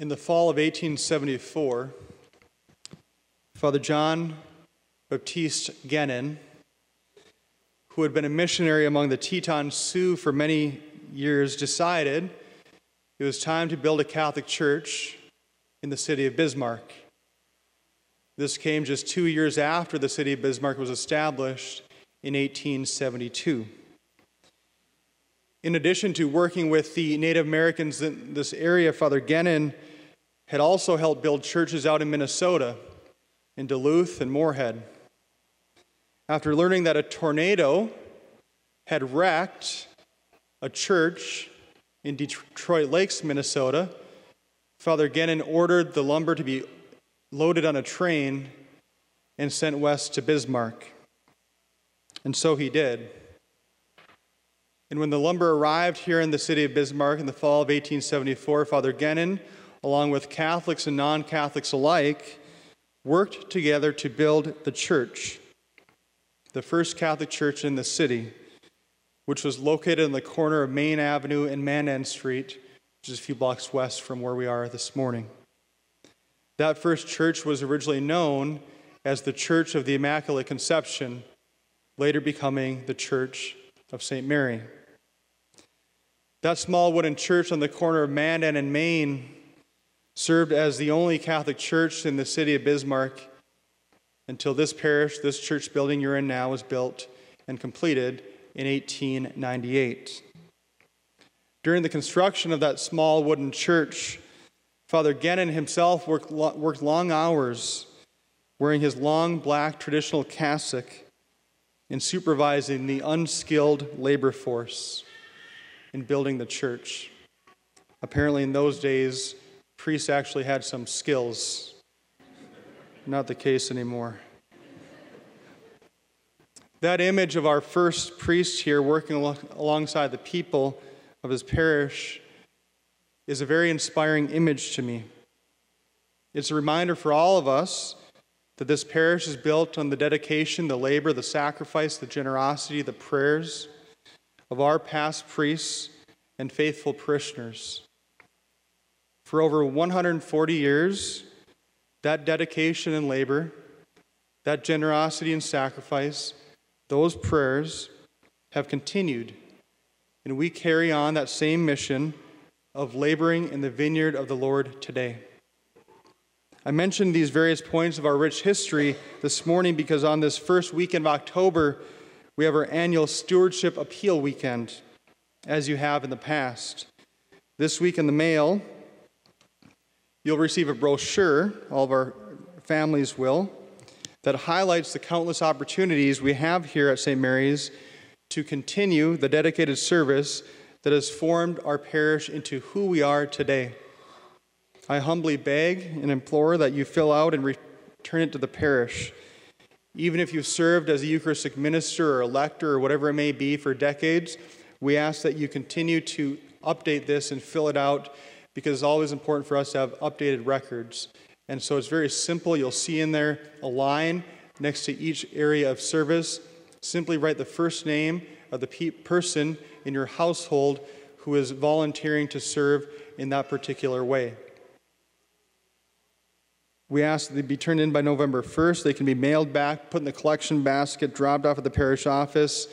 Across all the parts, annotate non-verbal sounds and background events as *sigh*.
In the fall of 1874, Father John Baptiste Genin, who had been a missionary among the Teton Sioux for many years, decided it was time to build a Catholic church in the city of Bismarck. This came just two years after the city of Bismarck was established in 1872. In addition to working with the Native Americans in this area, Father Genin had also helped build churches out in Minnesota, in Duluth and Moorhead. After learning that a tornado had wrecked a church in Detroit Lakes, Minnesota, Father Genin ordered the lumber to be loaded on a train and sent west to Bismarck. And so he did. And when the lumber arrived here in the city of Bismarck in the fall of 1874, Father Genin, along with Catholics and non Catholics alike, worked together to build the church, the first Catholic church in the city, which was located in the corner of Main Avenue and Mandan Street, which is a few blocks west from where we are this morning. That first church was originally known as the Church of the Immaculate Conception, later becoming the Church of St. Mary. That small wooden church on the corner of Mandan and Main served as the only Catholic church in the city of Bismarck until this parish, this church building you're in now, was built and completed in 1898. During the construction of that small wooden church, Father Genin himself worked, worked long hours wearing his long black traditional cassock and supervising the unskilled labor force in building the church. Apparently, in those days, priests actually had some skills. Not the case anymore. That image of our first priest here working alongside the people of his parish is a very inspiring image to me. It's a reminder for all of us that this parish is built on the dedication, the labor, the sacrifice, the generosity, the prayers of our past priests and faithful parishioners. For over 140 years, that dedication and labor, that generosity and sacrifice, those prayers have continued, and we carry on that same mission of laboring in the vineyard of the Lord today. I mentioned these various points of our rich history this morning because on this first weekend of October, we have our annual Stewardship Appeal Weekend, as you have in the past. This week in the mail, you'll receive a brochure, all of our families will, that highlights the countless opportunities we have here at St. Mary's to continue the dedicated service that has formed our parish into who we are today. I humbly beg and implore that you fill out and return it to the parish. Even if you've served as a Eucharistic minister or a lector or whatever it may be for decades, we ask that you continue to update this and fill it out because it's always important for us to have updated records. And so it's very simple. You'll see in there a line next to each area of service. Simply write the first name of the pe- person in your household who is volunteering to serve in that particular way. We ask that they be turned in by November 1st. They can be mailed back, put in the collection basket, dropped off at the parish office,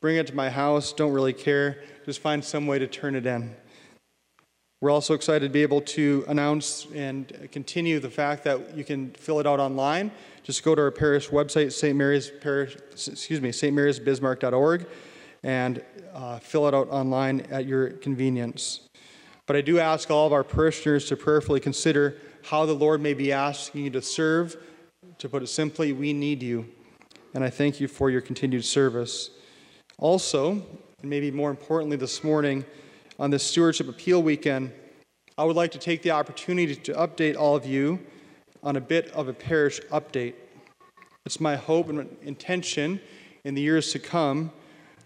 bring it to my house, don't really care. Just find some way to turn it in. We're also excited to be able to announce and continue the fact that you can fill it out online. Just go to our parish website, St. Mary's Parish, excuse me, stmarysbismarck.org, and uh, fill it out online at your convenience. But I do ask all of our parishioners to prayerfully consider how the Lord may be asking you to serve. To put it simply, we need you. And I thank you for your continued service. Also, and maybe more importantly this morning, on this Stewardship Appeal Weekend, I would like to take the opportunity to update all of you on a bit of a parish update. It's my hope and intention in the years to come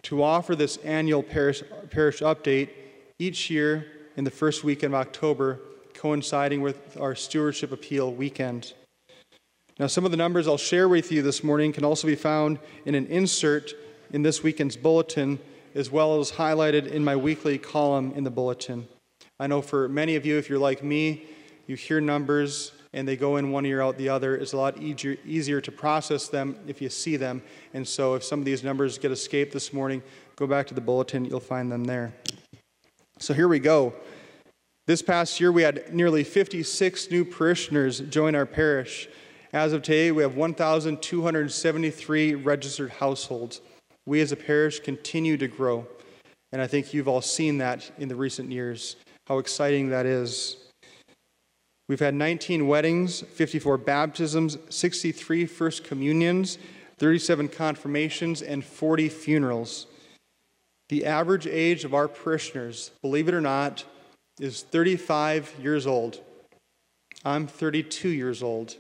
to offer this annual parish, parish update each year in the first weekend of October coinciding with our Stewardship Appeal weekend. Now, some of the numbers I'll share with you this morning can also be found in an insert in this weekend's bulletin, as well as highlighted in my weekly column in the bulletin. I know for many of you, if you're like me, you hear numbers and they go in one ear out the other. It's a lot easier, easier to process them if you see them. And so if some of these numbers get escaped this morning, go back to the bulletin, you'll find them there. So here we go. This past year, we had nearly 56 new parishioners join our parish. As of today, we have 1,273 registered households. We as a parish continue to grow. And I think you've all seen that in the recent years, how exciting that is. We've had 19 weddings, 54 baptisms, 63 first communions, 37 confirmations, and 40 funerals. The average age of our parishioners, believe it or not, is 35 years old. I'm 32 years old.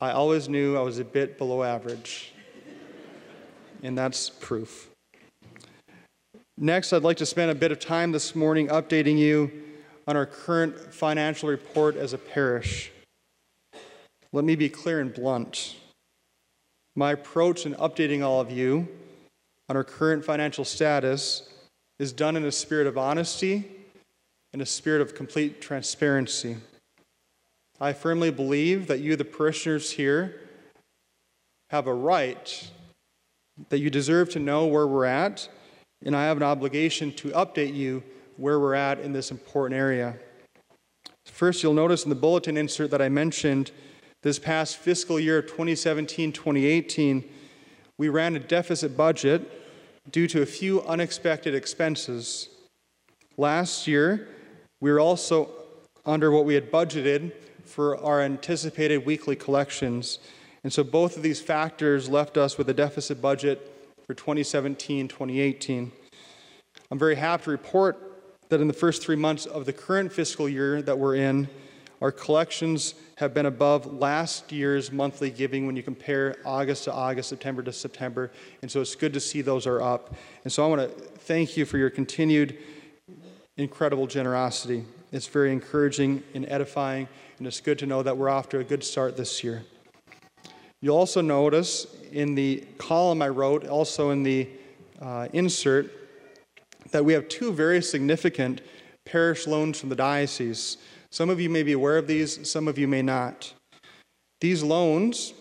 I always knew I was a bit below average, and that's proof. Next, I'd like to spend a bit of time this morning updating you on our current financial report as a parish. Let me be clear and blunt. My approach in updating all of you on our current financial status is done in a spirit of honesty and a spirit of complete transparency. I firmly believe that you, the parishioners here, have a right, that you deserve to know where we're at, and I have an obligation to update you where we're at in this important area. First, you'll notice in the bulletin insert that I mentioned this past fiscal year of 2017 2018, we ran a deficit budget due to a few unexpected expenses. Last year, we were also under what we had budgeted for our anticipated weekly collections. And so both of these factors left us with a deficit budget for 2017 2018. I'm very happy to report that in the first three months of the current fiscal year that we're in, our collections have been above last year's monthly giving when you compare August to August, September to September. And so it's good to see those are up. And so I want to thank you for your continued incredible generosity. It's very encouraging and edifying, and it's good to know that we're off to a good start this year. You'll also notice in the column I wrote, also in the uh, insert, that we have two very significant parish loans from the diocese. Some of you may be aware of these, some of you may not. These loans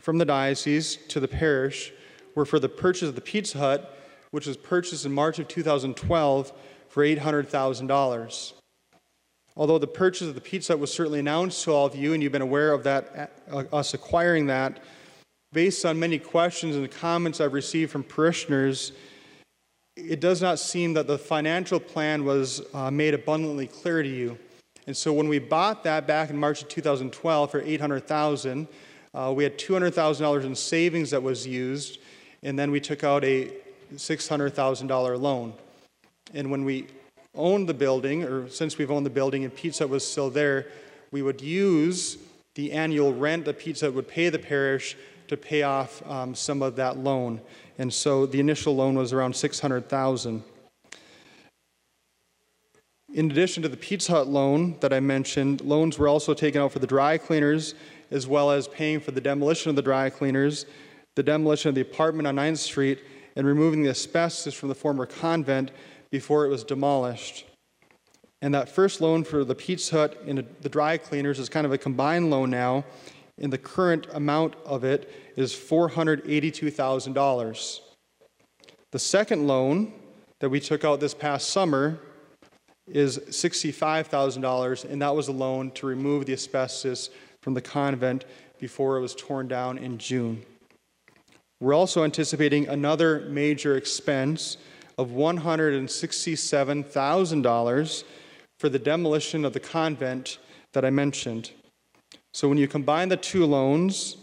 from the diocese to the parish were for the purchase of the Pizza Hut, which was purchased in March of 2012 for $800,000. Although the purchase of the Pizza was certainly announced to all of you, and you've been aware of that, uh, us acquiring that, based on many questions and comments I've received from parishioners, it does not seem that the financial plan was uh, made abundantly clear to you. And so when we bought that back in March of 2012 for 800,000, uh, we had $200,000 in savings that was used, and then we took out a $600,000 loan. And when we owned the building, or since we've owned the building and Pizza was still there, we would use the annual rent that Pizza would pay the parish to pay off um, some of that loan. And so the initial loan was around 600,000. In addition to the Pizza Hut loan that I mentioned, loans were also taken out for the dry cleaners, as well as paying for the demolition of the dry cleaners, the demolition of the apartment on 9th Street, and removing the asbestos from the former convent before it was demolished. And that first loan for the Pizza Hut and the dry cleaners is kind of a combined loan now, and the current amount of it is $482,000. The second loan that we took out this past summer is $65,000, and that was a loan to remove the asbestos from the convent before it was torn down in June. We're also anticipating another major expense of $167,000 for the demolition of the convent that I mentioned. So when you combine the two loans,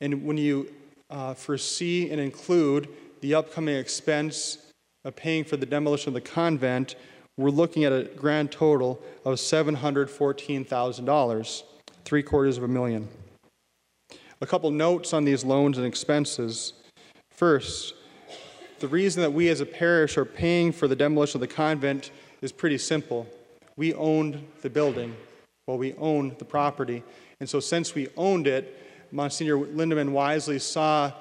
and when you uh, foresee and include the upcoming expense of paying for the demolition of the convent, we're looking at a grand total of $714,000, three quarters of a million. A couple notes on these loans and expenses. First, the reason that we as a parish are paying for the demolition of the convent is pretty simple. We owned the building, well, we owned the property. And so, since we owned it, Monsignor Lindemann wisely saw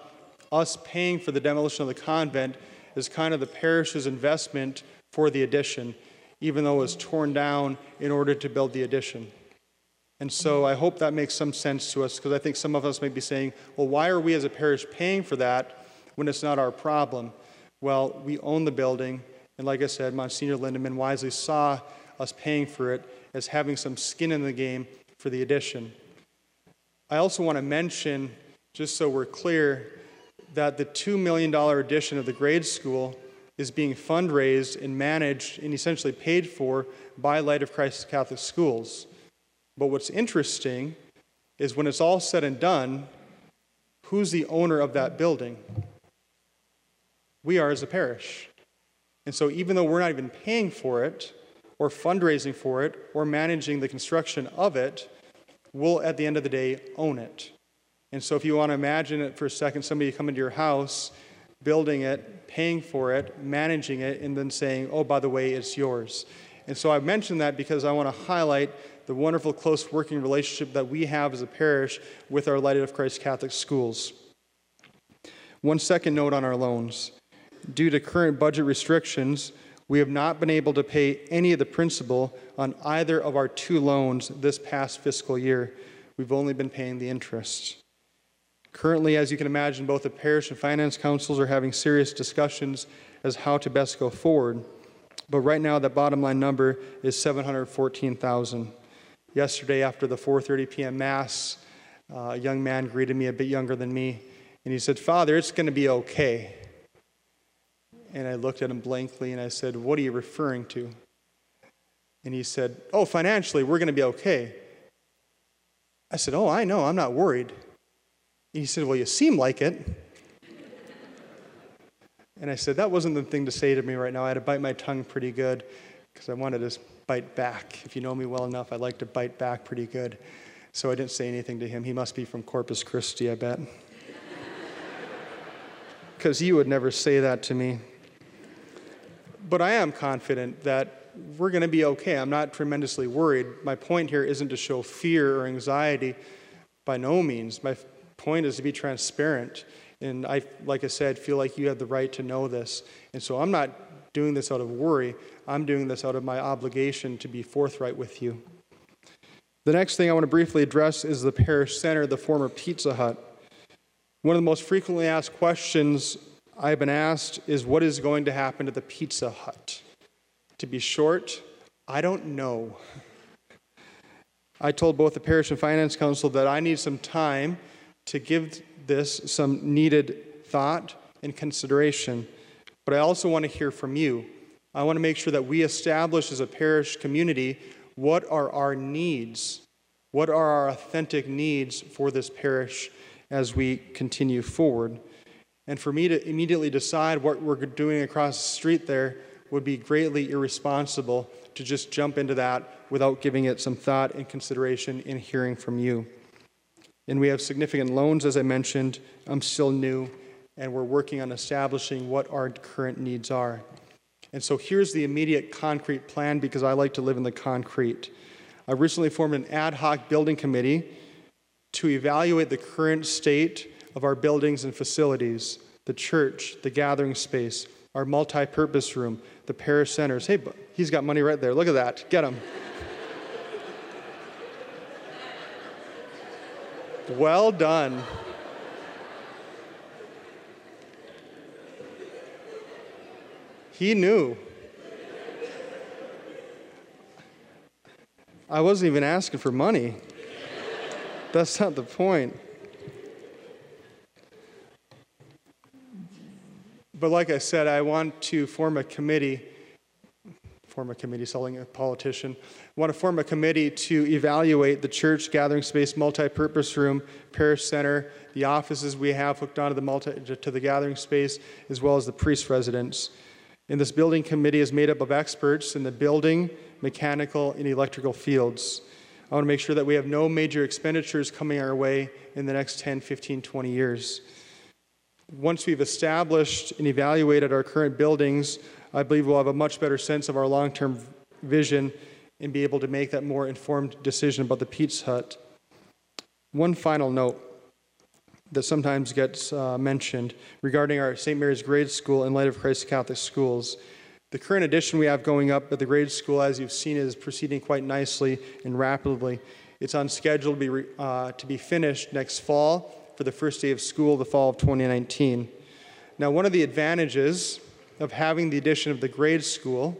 us paying for the demolition of the convent as kind of the parish's investment for the addition. even though it was torn down in order to build the addition. And so I hope that makes some sense to us because I think some of us may be saying, well, why are we as a parish paying for that when it's not our problem? Well, we own the building, and like I said, Monsignor Lindemann wisely saw us paying for it as having some skin in the game for the addition. I also want to mention, just so we're clear, that the $2 million addition of the grade school is being fundraised and managed and essentially paid for by Light of Christ Catholic Schools. But what's interesting is when it's all said and done, who's the owner of that building? We are as a parish. And so, even though we're not even paying for it, or fundraising for it, or managing the construction of it, we'll at the end of the day own it. And so, if you want to imagine it for a second, somebody come into your house, building it, paying for it, managing it, and then saying, oh, by the way, it's yours. And so, I mentioned that because I want to highlight the wonderful close working relationship that we have as a parish with our Light of Christ Catholic schools. One second note on our loans. Due to current budget restrictions, we have not been able to pay any of the principal on either of our two loans this past fiscal year. We've only been paying the interest. Currently, as you can imagine, both the parish and finance councils are having serious discussions as how to best go forward. But right now, the bottom line number is 714,000. Yesterday, after the 4:30 p.m. mass, uh, a young man greeted me, a bit younger than me, and he said, "Father, it's going to be okay." And I looked at him blankly and I said, "What are you referring to?" And he said, "Oh, financially, we're going to be okay." I said, "Oh, I know. I'm not worried." And he said, "Well, you seem like it." And I said, That wasn't the thing to say to me right now. I had to bite my tongue pretty good because I wanted to bite back. If you know me well enough, I like to bite back pretty good. So I didn't say anything to him. He must be from Corpus Christi, I bet. *laughs* Because you would never say that to me. But I am confident that we're going to be okay. I'm not tremendously worried. My point here isn't to show fear or anxiety by no means. My point is to be transparent. And I, like I said, feel like you have the right to know this. And so I'm not doing this out of worry. I'm doing this out of my obligation to be forthright with you. The next thing I want to briefly address is the parish center, the former Pizza Hut. One of the most frequently asked questions I've been asked is what is going to happen to the Pizza Hut? To be short, I don't know. I told both the parish and finance council that I need some time to give this some needed thought and consideration. But I also want to hear from you. I want to make sure that we establish as a parish community what are our needs, what are our authentic needs for this parish as we continue forward. And for me to immediately decide what we're doing across the street there would be greatly irresponsible to just jump into that without giving it some thought and consideration and hearing from you. And we have significant loans, as I mentioned. I'm still new, and we're working on establishing what our current needs are. And so here's the immediate concrete plan because I like to live in the concrete. I recently formed an ad hoc building committee to evaluate the current state of our buildings and facilities the church, the gathering space, our multi purpose room, the parish centers. Hey, he's got money right there. Look at that. Get him. *laughs* well done. He knew. I wasn't even asking for money. *laughs* That's not the point. But like I said, I want to form a committee, form a committee, selling a politician. I want to form a committee to evaluate the church, gathering space, multi-purpose room, parish center, the offices we have hooked onto the multi, to the gathering space, as well as the priest residence. And this building committee is made up of experts in the building, mechanical, and electrical fields. I want to make sure that we have no major expenditures coming our way in the next 10, 15, 20 years. Once we've established and evaluated our current buildings, I believe we'll have a much better sense of our long term vision and be able to make that more informed decision about the Pizza Hut. One final note that sometimes gets uh, mentioned regarding our St. Mary's Grade School and Light of Christ Catholic Schools. The current addition we have going up at the grade school, as you've seen, is proceeding quite nicely and rapidly. It's on schedule to be, re- uh, to be finished next fall for the first day of school, the fall of 2019. Now, one of the advantages of having the addition of the grade school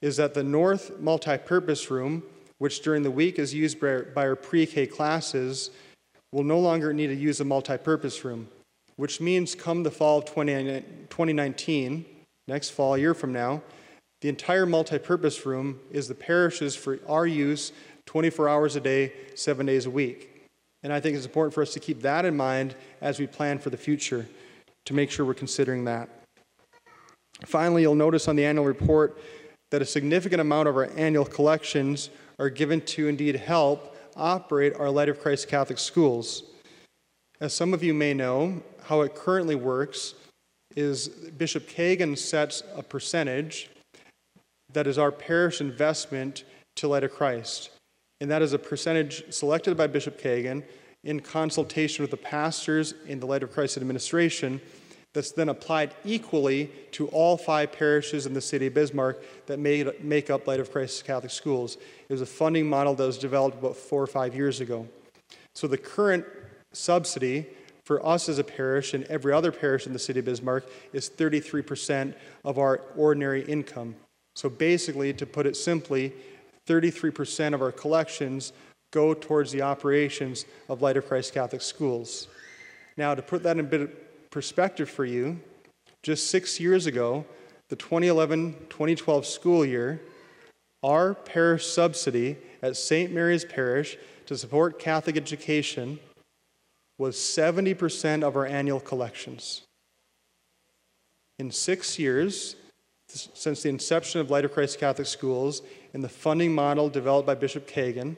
is that the north multi-purpose room, which during the week is used by by our pre-K classes, will no longer need to use a multi-purpose room, which means come the fall of 20 2019, next fall, a year from now, the entire multi-purpose room is the parish's for our use 24 hours a day, seven days a week. And I think it's important for us to keep that in mind as we plan for the future, to make sure we're considering that. Finally, you'll notice on the annual report that a significant amount of our annual collections are given to indeed help operate our Light of Christ Catholic schools. As some of you may know, how it currently works is Bishop Kagan sets a percentage that is our parish investment to Light of Christ. And that is a percentage selected by Bishop Kagan in consultation with the pastors in the Light of Christ administration that's then applied equally to all five parishes in the city of Bismarck that made, make up Light of Christ Catholic Schools. It was a funding model that was developed about four or five years ago. So the current subsidy for us as a parish and every other parish in the city of Bismarck is 33% of our ordinary income. So basically, to put it simply, 33% of our collections go towards the operations of Light of Christ Catholic Schools. Now, to put that in a bit of perspective for you, just six years ago, the 2011 2012 school year, our parish subsidy at St. Mary's Parish to support Catholic education was 70% of our annual collections. In six years, since the inception of Light of Christ Catholic Schools and the funding model developed by Bishop Kagan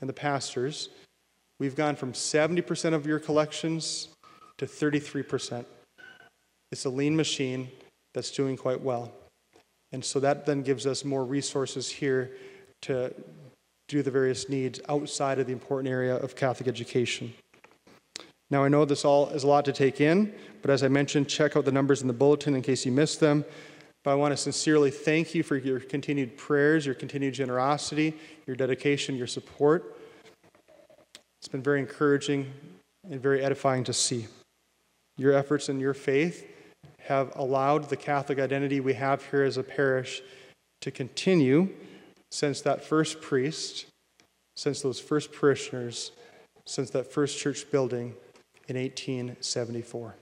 and the pastors, we've gone from 70% of your collections to 33%. It's a lean machine that's doing quite well. And so that then gives us more resources here to do the various needs outside of the important area of Catholic education. Now, I know this all is a lot to take in, but as I mentioned, check out the numbers in the bulletin in case you missed them. But I want to sincerely thank you for your continued prayers, your continued generosity, your dedication, your support. It's been very encouraging and very edifying to see. Your efforts and your faith have allowed the Catholic identity we have here as a parish to continue since that first priest, since those first parishioners, since that first church building in 1874.